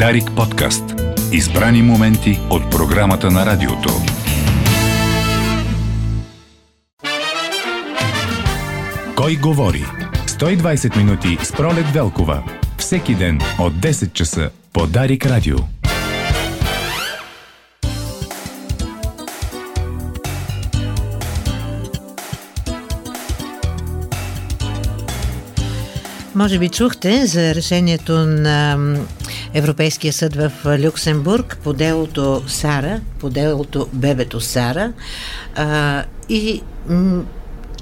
Дарик подкаст. Избрани моменти от програмата на радиото. Кой говори? 120 минути с Пролет Велкова. Всеки ден от 10 часа по Дарик Радио. Може би чухте за решението на Европейския съд в Люксембург по делото Сара, по делото бебето Сара. А, и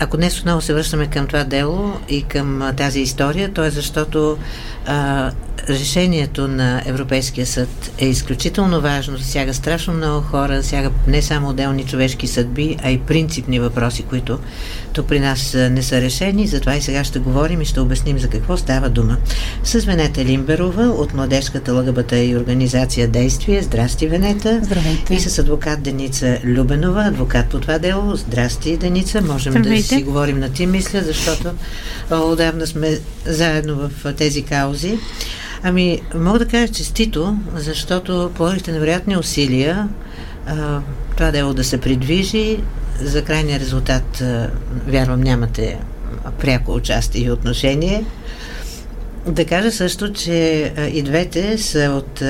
ако днес отново се връщаме към това дело и към тази история, то е защото а, решението на Европейския съд е изключително важно, засяга страшно много хора, засяга не само отделни човешки съдби, а и принципни въпроси, които тук при нас не са решени. Затова и сега ще говорим и ще обясним за какво става дума. С Венета Лимберова от младежката ЛГБТ и организация Действие. Здрасти, Венета. Здравейте. И с адвокат Деница Любенова, адвокат по това дело. Здрасти, Деница. Можем Здравейте. да си говорим на ти, мисля, защото отдавна сме заедно в тези каузи. Ами, мога да кажа честито, защото положихте невероятни усилия а, това дело да се придвижи. За крайния резултат, а, вярвам, нямате пряко участие и отношение. Да кажа също, че а, и двете са от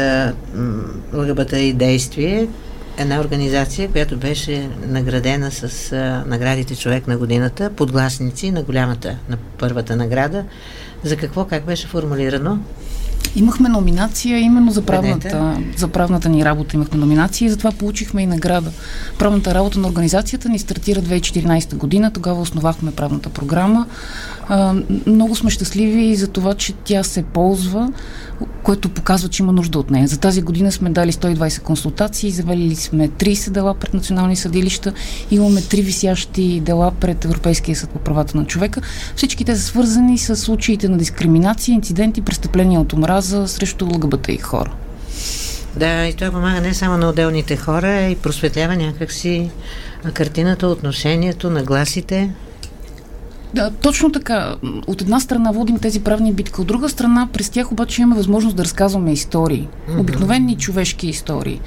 ЛГБТ и действие, една организация, която беше наградена с а, наградите Човек на годината, подгласници на голямата, на първата награда. За какво, как беше формулирано? Имахме номинация именно за правната, за правната ни работа. Имахме номинация и затова получихме и награда. Правната работа на организацията ни стартира 2014 година. Тогава основахме правната програма. А, много сме щастливи за това, че тя се ползва, което показва, че има нужда от нея. За тази година сме дали 120 консултации, завели сме 30 дела пред национални съдилища, имаме 3 висящи дела пред Европейския съд по правата на човека. Всички те са свързани с случаите на дискриминация, инциденти, престъпления от омраза срещу ЛГБТ и хора. Да, и това помага не само на отделните хора, и просветлява някакси картината, отношението, нагласите. Да, точно така. От една страна водим тези правни битки, от друга страна през тях обаче имаме възможност да разказваме истории. Mm-hmm. Обикновени човешки истории.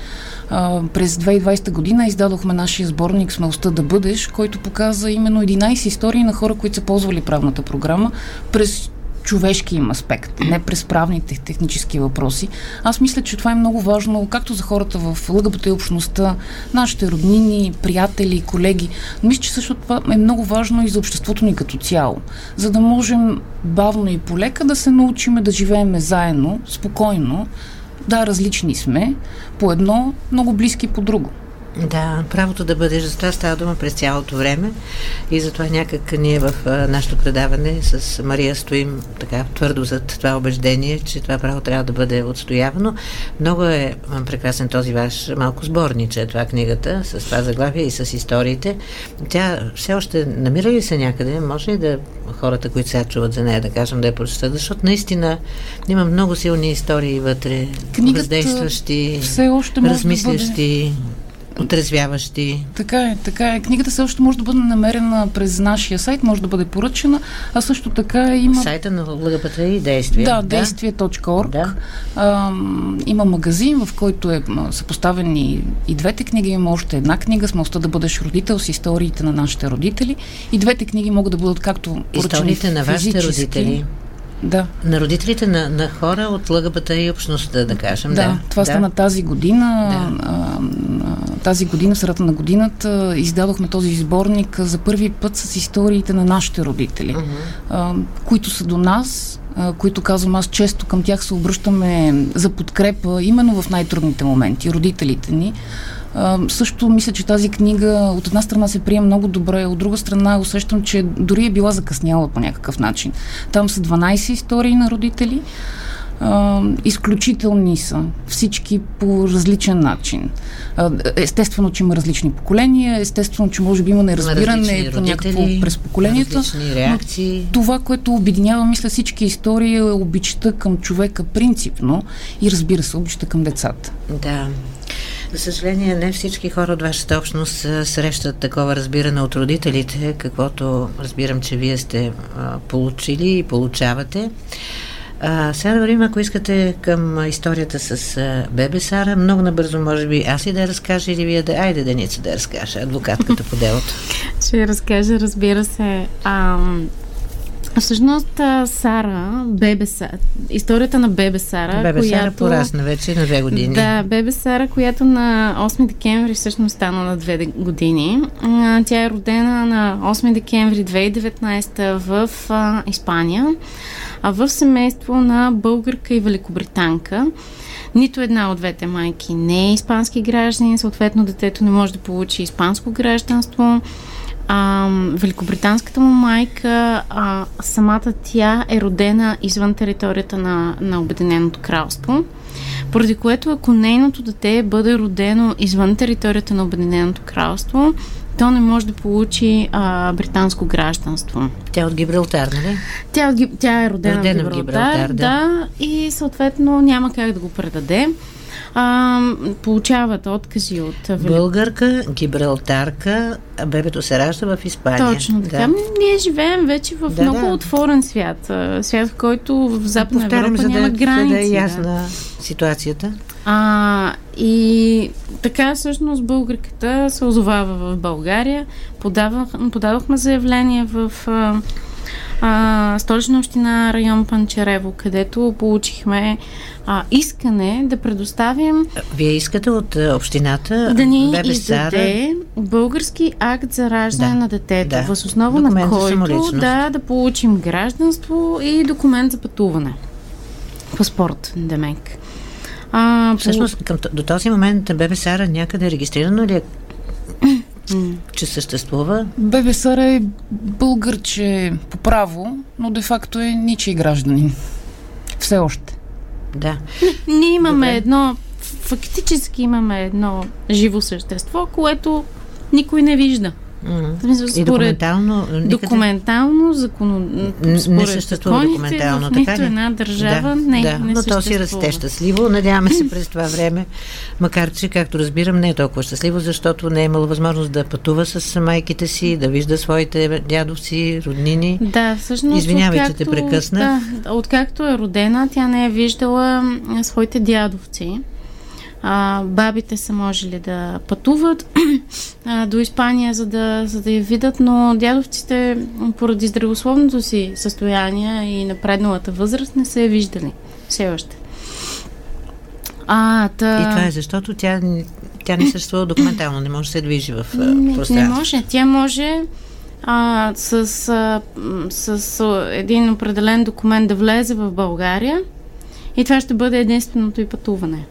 А, през 2020 година издадохме нашия сборник Смелостта да бъдеш, който показа именно 11 истории на хора, които са ползвали правната програма през човешки им аспект, не през правните технически въпроси. Аз мисля, че това е много важно, както за хората в и общността, нашите роднини, приятели, колеги. Но мисля, че също това е много важно и за обществото ни като цяло, за да можем бавно и полека да се научиме да живееме заедно, спокойно. Да, различни сме, по едно, много близки по друго. Да, правото да бъдеш, за това става дума през цялото време и затова някак ние в а, нашето предаване с Мария стоим така твърдо зад това убеждение, че това право трябва да бъде отстоявано. Много е прекрасен този ваш малко сборниче, това книгата, с това заглавие и с историите. Тя все още намира ли се някъде? Може ли да хората, които сега чуват за нея, да кажем да я прочетат? Защото наистина има много силни истории вътре, Книгата въздействащи, все още размислящи. Да бъде отрезвяващи. Така е, така е. Книгата също може да бъде намерена през нашия сайт, може да бъде поръчена, а също така има... Сайта на ЛГБТ и действие. Да, действие.org. Да. А, има магазин, в който е, са поставени и двете книги. Има още една книга, Смелостта да бъдеш родител с историите на нашите родители. И двете книги могат да бъдат както Историите на вашите родители. Да. На родителите на, на хора от ЛГБТ и общността, да кажем. Да, да. това да. стана тази година. Да. А, тази година, в средата на годината, издадохме този сборник за първи път с историите на нашите родители, uh-huh. които са до нас, които казвам аз често към тях се обръщаме за подкрепа именно в най-трудните моменти, родителите ни. Също мисля, че тази книга от една страна се приема много добре, от друга страна усещам, че дори е била закъсняла по някакъв начин. Там са 12 истории на родители. А, изключителни са всички по различен начин. А, естествено, че има различни поколения, естествено, че може би има неразбиране по някакво през поколенията. реакции. това, което обединява, мисля, всички истории е обичата към човека принципно и разбира се, обичата към децата. Да. За съжаление, не всички хора от вашата общност срещат такова разбиране от родителите, каквото разбирам, че вие сте а, получили и получавате. А, сега да ако искате, към историята с а, бебе Сара. Много набързо, може би, аз и да разкажа или вие да... Айде, Деница, да я разкаже, адвокатката по делото. Ще разкажа, разбира се. Ам, Всъщност Сара, бебе Сара, историята на бебе Сара, бебе която... Сара порасна вече на две години. Да, бебе Сара, която на 8 декември всъщност стана на две години. Тя е родена на 8 декември 2019 в Испания, а в семейство на българка и великобританка. Нито една от двете майки не е испански граждани, съответно детето не може да получи испанско гражданство а, великобританската му майка, а, самата тя е родена извън територията на, на Обединеното кралство, поради което ако нейното дете бъде родено извън територията на Обединеното кралство, то не може да получи а, британско гражданство. Тя е от Гибралтар, нали? Тя, е тя е родена, родена в Гибралтар, в Гибралтар да. да, и съответно няма как да го предаде а, получават откази от... Българка, гибралтарка, бебето се ражда в Испания. Точно така. Да. Ние живеем вече в да, много да. отворен свят. Свят, в който в Западна Повтарям, Европа няма да, граници. За да е ясна да. ситуацията. А, и така всъщност българката се озовава в България. Подавах, подавахме заявление в а, а, столична община район Панчарево, където получихме а, искане да предоставим... Вие искате от общината да ни бебе издаде български акт за раждане да, на детето, да. въз основа на който да, да получим гражданство и документ за пътуване. Паспорт, Демек. А, Всъщност, към, до този момент бебе Сара някъде е регистрирано ли е че съществува? Бебе Сара е българче по право, но де-факто е ничий гражданин. Все още. Да. Ние имаме Добре. едно, фактически имаме едно живо същество, което никой не вижда. Mm-hmm. и документално? Никъде... Документално, законно... не съществува документално, в така ли? една държава да, не, да. не Но то си расте щастливо. Надяваме се през това време, макар че, както разбирам, не е толкова щастливо, защото не е имало възможност да пътува с майките си, да вижда своите дядовци, роднини. Да, всъщност... Извинявайте, те прекъсна. Да, откакто е родена, тя не е виждала своите дядовци а, бабите са можели да пътуват а, до Испания, за да, за да я видят, но дядовците поради здравословното си състояние и напредналата възраст не са я виждали все още. А, та... И това е защото тя, тя не съществува документално, не може да се движи в пространството. Не може. Тя може а, с, а, с а, един определен документ да влезе в България и това ще бъде единственото и пътуване.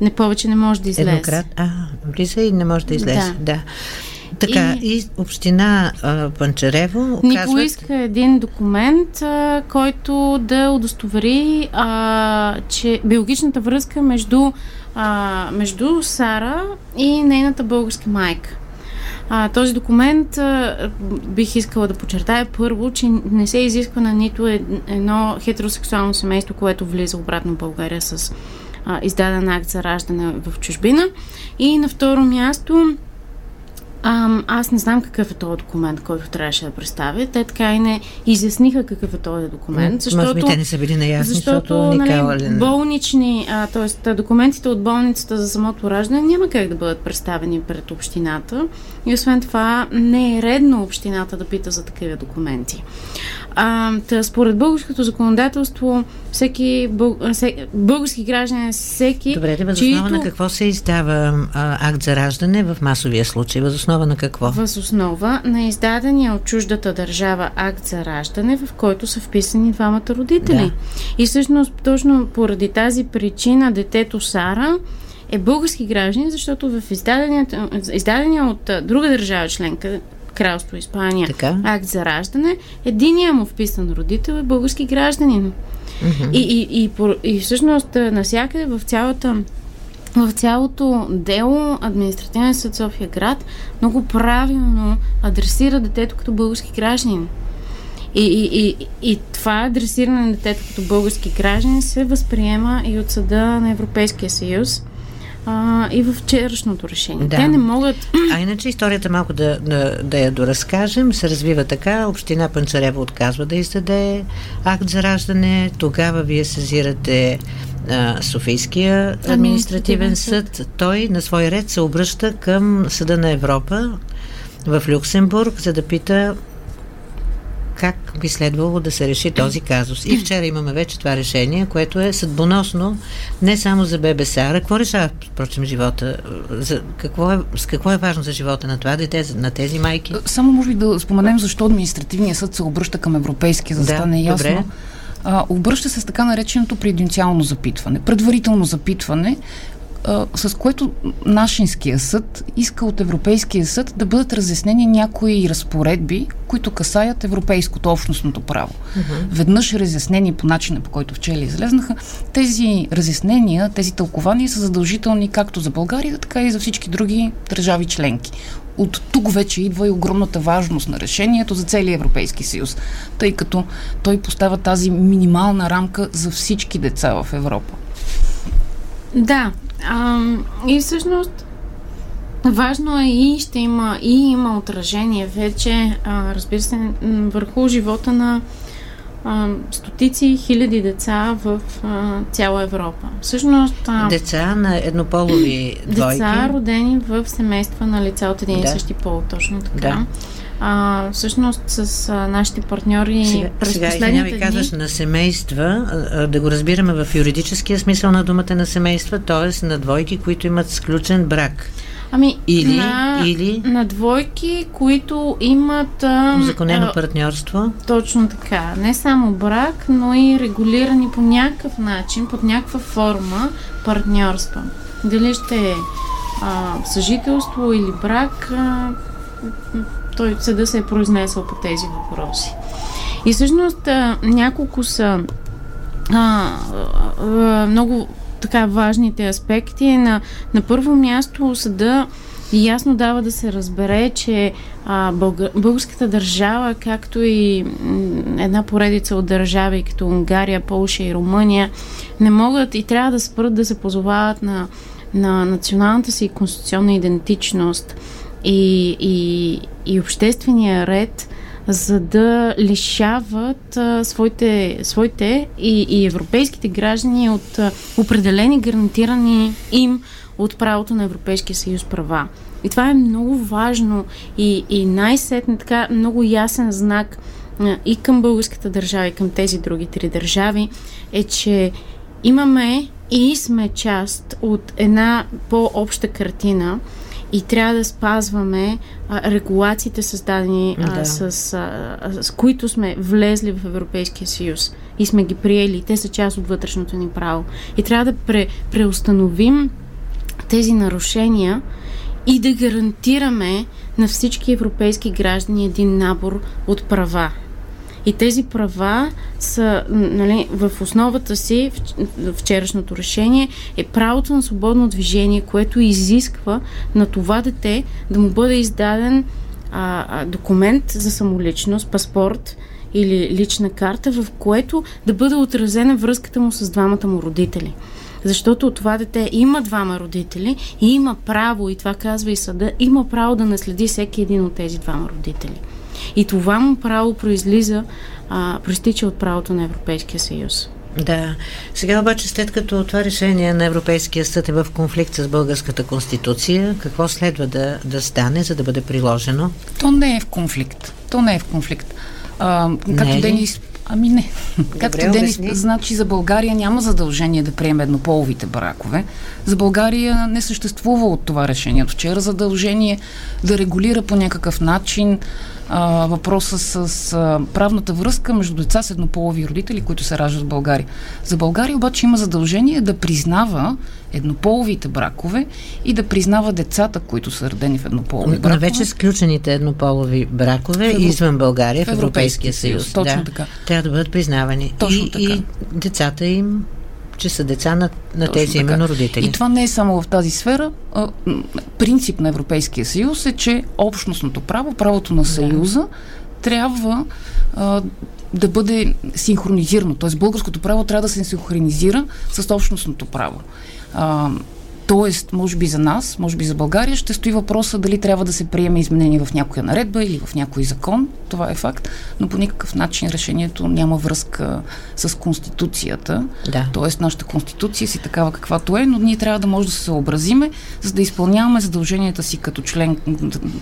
Не повече не може да излезе. Еднократ, а, влиза и не може да излезе. Да. да. Така, и, и община а, Панчарево ни казват... поиска един документ, а, който да удостовери, а, че биологичната връзка между, а, между Сара и нейната българска майка. А, този документ а, бих искала да подчертая първо, че не се изисква на нито едно хетеросексуално семейство, което влиза обратно в България с а, издаден акт за раждане в чужбина. И на второ място, а, аз не знам какъв е този документ, който трябваше да представя. Те така и не изясниха какъв е този документ. Защото, Може би те не са били наясни, защото, защото нали, болнични, т.е. документите от болницата за самото раждане няма как да бъдат представени пред общината. И освен това, не е редно общината да пита за такива документи. А, тъ, според българското законодателство, всеки бъл, български граждан, всеки. Добре, да възоснова чието... на какво се издава а, акт за раждане в масовия случай? Възоснова на какво? Възоснова на издадения от чуждата държава акт за раждане, в който са вписани двамата родители. Да. И всъщност точно поради тази причина детето Сара е български гражданин, защото в издадения, издадения от друга държава членка, кралство Испания, така? акт за раждане, единия му вписан родител е български гражданин. Mm-hmm. И, и, и, и всъщност навсякъде в цялата в цялото дело административен съд София град много правилно адресира детето като български гражданин. И, и, и, и това адресиране на детето като български гражданин се възприема и от съда на Европейския съюз а, и в вчерашното решение. Да. Те не могат... А иначе историята малко да, да, да я доразкажем, се развива така. Община Панчарева отказва да издаде акт за раждане. Тогава вие сезирате Софийския административен съд. Той на свой ред се обръща към Съда на Европа в Люксембург, за да пита как би следвало да се реши този казус. И вчера имаме вече това решение, което е съдбоносно не само за бебе Сара. Какво решава, впрочем, живота? За, какво е, с какво е важно за живота на това дете, на тези майки? Само може би да споменем защо административният съд се обръща към Европейския, за да, да стане ясно. Добре а, обръща се с така нареченото прединициално запитване, предварително запитване, а, с което нашинския съд иска от Европейския съд да бъдат разяснени някои разпоредби, които касаят европейското общностното право. Uh-huh. Веднъж разяснени по начина, по който вчера излезнаха, тези разяснения, тези тълкования са задължителни както за България, така и за всички други държави членки от тук вече идва и огромната важност на решението за целия Европейски съюз, тъй като той поставя тази минимална рамка за всички деца в Европа. Да, а, и всъщност Важно е и ще има и има отражение вече, а, разбира се, върху живота на а, стотици хиляди деца в а, цяла Европа. Всъщност. А, деца на еднополови двойки. Деца, родени в семейства на лица от един да. и същи пол, точно така. Да. А, всъщност с а, нашите партньори сега, през сега, последните ви казваш на семейства, а, да го разбираме в юридическия смисъл на думата на семейства, т.е. на двойки, които имат сключен брак. Ами, или, на, или... на двойки, които имат... А, законено партньорство. Точно така. Не само брак, но и регулирани по някакъв начин, под някаква форма партньорства. Дали ще е а, съжителство или брак, а, той съда се е произнесъл по тези въпроси. И всъщност няколко са а, а, много така важните аспекти. На, на първо място съда ясно дава да се разбере, че а, бълга, българската държава, както и една поредица от държави, като Унгария, Полша и Румъния, не могат и трябва да спрат да се позовават на, на националната си конституционна идентичност и, и, и обществения ред, за да лишават а, своите, своите и, и европейските граждани от а, определени гарантирани им от правото на Европейския съюз права. И това е много важно и, и най-сетне така много ясен знак а, и към българската държава, и към тези други три държави, е, че имаме и сме част от една по-обща картина, и трябва да спазваме а, регулациите създадени а, да. с, а, с които сме влезли в Европейския съюз и сме ги приели. Те са част от вътрешното ни право. И трябва да пре, преустановим тези нарушения и да гарантираме на всички европейски граждани един набор от права. И тези права са нали, в основата си, вчерашното решение, е правото на свободно движение, което изисква на това дете да му бъде издаден а, документ за самоличност, паспорт или лична карта, в което да бъде отразена връзката му с двамата му родители. Защото това дете има двама родители и има право, и това казва и съда, има право да наследи всеки един от тези двама родители. И това му право произлиза, а, проистича от правото на Европейския съюз. Да. Сега обаче, след като това решение на Европейския съд е в конфликт с българската конституция, какво следва да, да стане, за да бъде приложено? То не е в конфликт. То не е в конфликт. А, както не Денис Ами не. Добре, Както Денис, значи за България няма задължение да приеме еднополовите бракове. За България не съществува от това решение от вчера задължение да регулира по някакъв начин а, въпроса с а, правната връзка между деца с еднополови родители, които се раждат в България. За България обаче има задължение да признава еднополовите бракове и да признава децата, които са родени в еднополови бракове. На вече сключените еднополови бракове в, извън България в, Европейския съюз. Точно да, така. Трябва да бъдат признавани. Точно и, така. и децата им че са деца на, на тези така. именно родители. И това не е само в тази сфера. А, принцип на Европейския съюз е, че общностното право, правото на съюза, да. трябва а, да бъде синхронизирано. Т.е. българското право трябва да се синхронизира с общностното право. А, Тоест, може би за нас, може би за България, ще стои въпроса дали трябва да се приеме изменение в някоя наредба или в някой закон. Това е факт, но по никакъв начин решението няма връзка с Конституцията. Да. Тоест, нашата Конституция си такава каквато е, но ние трябва да може да се съобразиме, за да изпълняваме задълженията си като член,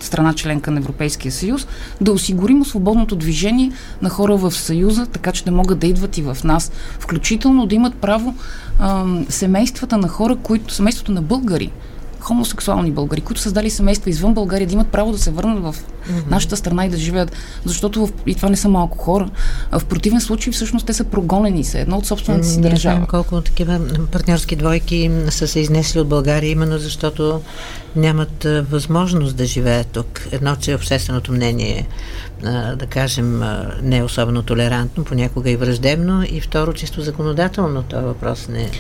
страна членка на Европейския съюз, да осигурим свободното движение на хора в Съюза, така че да могат да идват и в нас, включително да имат право а, семействата на хора, които, семейството на българи, хомосексуални българи, които създали семейства извън България, да имат право да се върнат в mm-hmm. нашата страна и да живеят. Защото в, и това не са малко хора. В противен случай всъщност те са прогонени са едно от собствената си държава. Знаем колко такива партньорски двойки са се изнесли от България, именно защото нямат възможност да живеят тук. Едно, че общественото мнение да кажем, не особено толерантно, понякога и враждебно, и второ, чисто законодателно, този въпрос не е.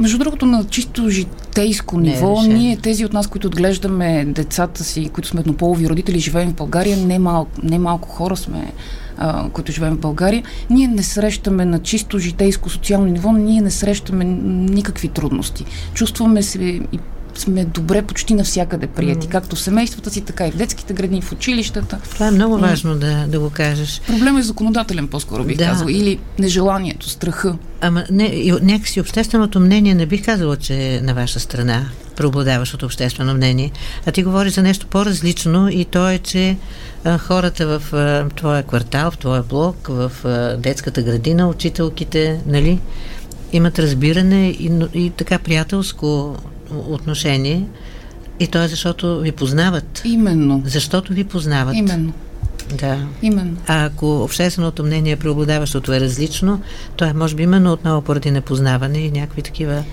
Между другото, на чисто житейско е ниво, е ние, тези от нас, които отглеждаме децата си, които сме еднополови родители, живеем в България, не малко, не малко хора сме а, които живеем в България, ние не срещаме на чисто житейско социално ниво, ние не срещаме никакви трудности. Чувстваме се и сме добре почти навсякъде прияти, mm. както в семействата си, така и в детските градини, в училищата. Това е много важно mm. да, да го кажеш. Проблемът е законодателен, по-скоро бих да. казала, или нежеланието, страха. Ама не, някакси общественото мнение не бих казала, че е на ваша страна преобладаващото обществено мнение. А ти говориш за нещо по-различно и то е, че а, хората в а, твоя квартал, в твоя блок, в а, детската градина, учителките, нали, имат разбиране и, и така приятелско отношение. И то е защото ви познават. Именно. Защото ви познават. Именно. Да. Именно. А ако общественото мнение преобладаващото е различно, то е може би именно отново поради непознаване и някакви такива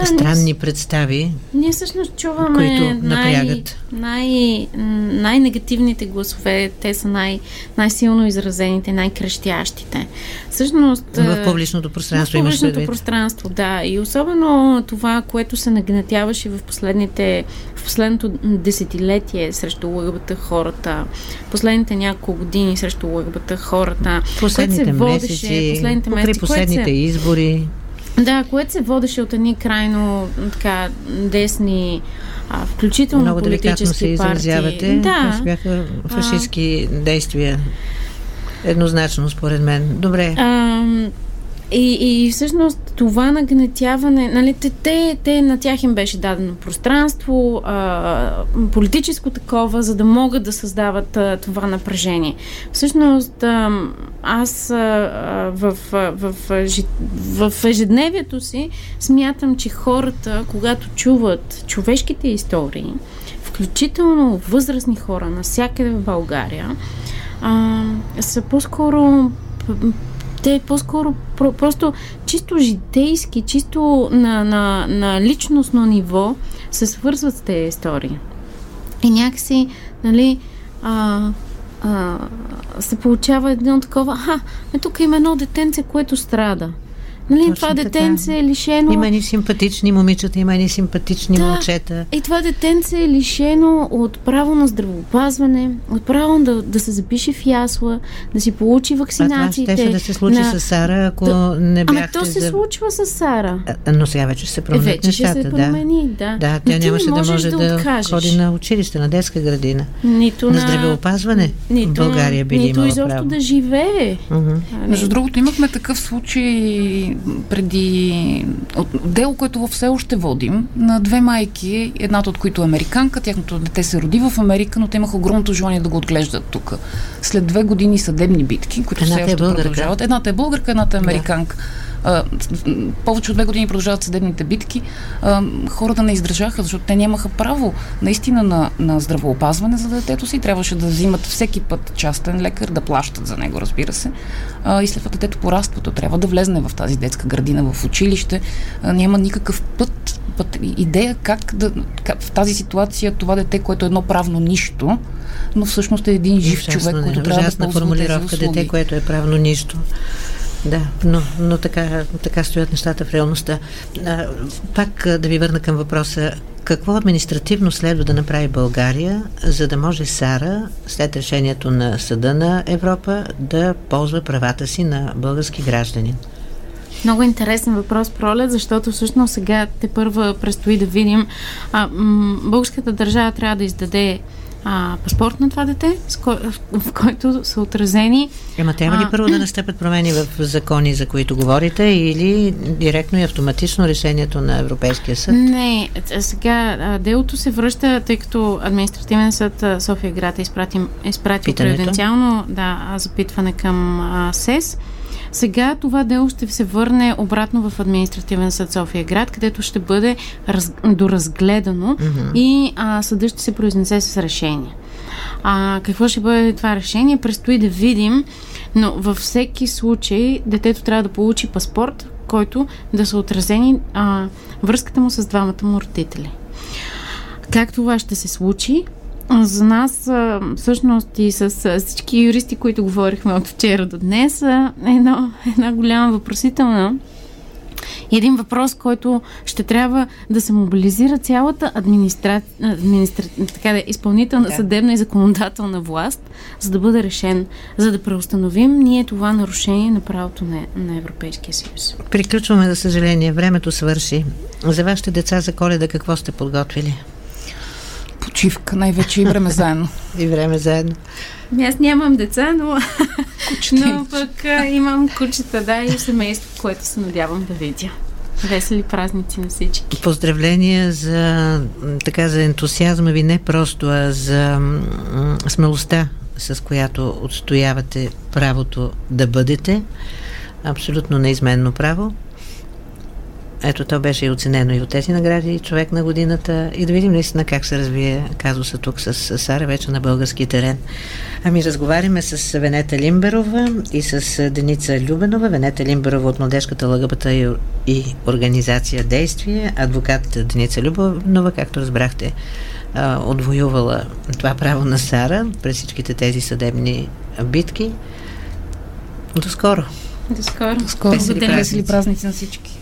да, странни ние, представи. Ние всъщност чуваме които напрягат. Най, най, най-негативните гласове, те са най, най-силно изразените, най-крещящите. Всъщност. В публичното пространство. В публичното пространство, да. И особено това, което се нагнетяваше в последните, в последното десетилетие срещу ЛГБТ хората, последните няколко години срещу ЛГБТ хората, последните се водеше, месеци, последните месеци, последните избори. Да, което се водеше от едни крайно така десни а, включително Много политически се изразявате. Да. бяха фашистски а... действия. Еднозначно, според мен. Добре. А, и, и всъщност това нагнетяване, нали, те, те, те на тях им беше дадено пространство, а, политическо такова, за да могат да създават а, това напрежение. Всъщност, а, аз а, в, в, в, в, в ежедневието си смятам, че хората, когато чуват човешките истории, включително възрастни хора навсякъде в България, а, са по-скоро те по-скоро про, просто чисто житейски, чисто на, на, на личностно ниво се свързват с тези истории. И някакси, нали, а, а, се получава едно такова, а, тук има едно детенце, което страда. Нали, Точно това детенце е лишено... Има ни симпатични момичета, има ни симпатични да, момчета. И това детенце е лишено от право на здравеопазване, от право да, да се запише в ясла, да си получи вакцинациите. А това ще да се случи на... с Сара, ако да... не бяхте... Ама то се за... случва с Сара. А, но сега вече се променят вече нещата. Ще се промени, да. Да, тя нямаше да може да, да ходи на училище, на детска градина. Нито на, на здравеопазване нито, в България би Нито изобщо право. да живее. Uh-huh. Между другото, имахме такъв случай преди дело, което все още водим, на две майки, едната от които е американка, тяхното дете се роди в Америка, но те имаха огромното желание да го отглеждат тук. След две години съдебни битки, които едната все е още е продължават. Едната е българка, едната е американка. Да а, повече от две години продължават съдебните битки, а, хората не издържаха, защото те нямаха право наистина на, на здравеопазване за детето си. Трябваше да взимат всеки път частен лекар, да плащат за него, разбира се. А, и след това детето пораства, то трябва да влезне в тази детска градина, в училище. А, няма никакъв път, път идея как да как в тази ситуация това дете, което е едно правно нищо, но всъщност е един жив човек, който трябва да ползва формулировка тези дете, което е правно нищо. Да, но, но така, така стоят нещата в реалността. А, пак да ви върна към въпроса. Какво административно следва да направи България, за да може Сара, след решението на Съда на Европа, да ползва правата си на български гражданин? Много интересен въпрос, Пролет, защото всъщност сега те първа предстои да видим. А, м- българската държава трябва да издаде а, паспорт на това дете, ко... в който са отразени. Ема трябва ли първо да настъпят промени в закони, за които говорите, или директно и автоматично решението на Европейския съд? Не, сега делото се връща, тъй като административен съд София град е изпрати, изпрати превенциално да, запитване към а, СЕС. Сега това дело ще се върне обратно в административен съд София град, където ще бъде раз, доразгледано mm-hmm. и а, съдът ще се произнесе с решение. А, какво ще бъде това решение? Престои да видим, но във всеки случай детето трябва да получи паспорт, който да са отразени а, връзката му с двамата му родители. Как това ще се случи? За нас, всъщност и с всички юристи, които говорихме от вчера до днес, едно, една голяма въпросителна един въпрос, който ще трябва да се мобилизира цялата администра... администра... така да, изпълнителна, да. съдебна и законодателна власт, за да бъде решен, за да преустановим ние това нарушение на правото на, на Европейския съюз. Приключваме, за съжаление. Времето свърши. За вашите деца за коледа какво сте подготвили? Почивка, най-вече и време заедно. и време заедно. Аз нямам деца, но, но пък а, имам кучета, да, и семейство, което се надявам да видя. Весели празници на всички. Поздравления за, така, за ентусиазма ви, не просто, а за м- смелостта, с която отстоявате правото да бъдете. Абсолютно неизменно право. Ето, то беше и оценено и от тези награди, човек на годината. И да видим наистина как се развие казуса тук с Сара, вече на български терен. Ами разговаряме с Венета Лимберова и с Деница Любенова. Венета Лимберова от Младежката лъгъбата и, и организация Действие. Адвокат Деница Любенова, както разбрахте, отвоювала това право на Сара през всичките тези съдебни битки. До скоро! До скоро! До скоро! Весели празници на всички!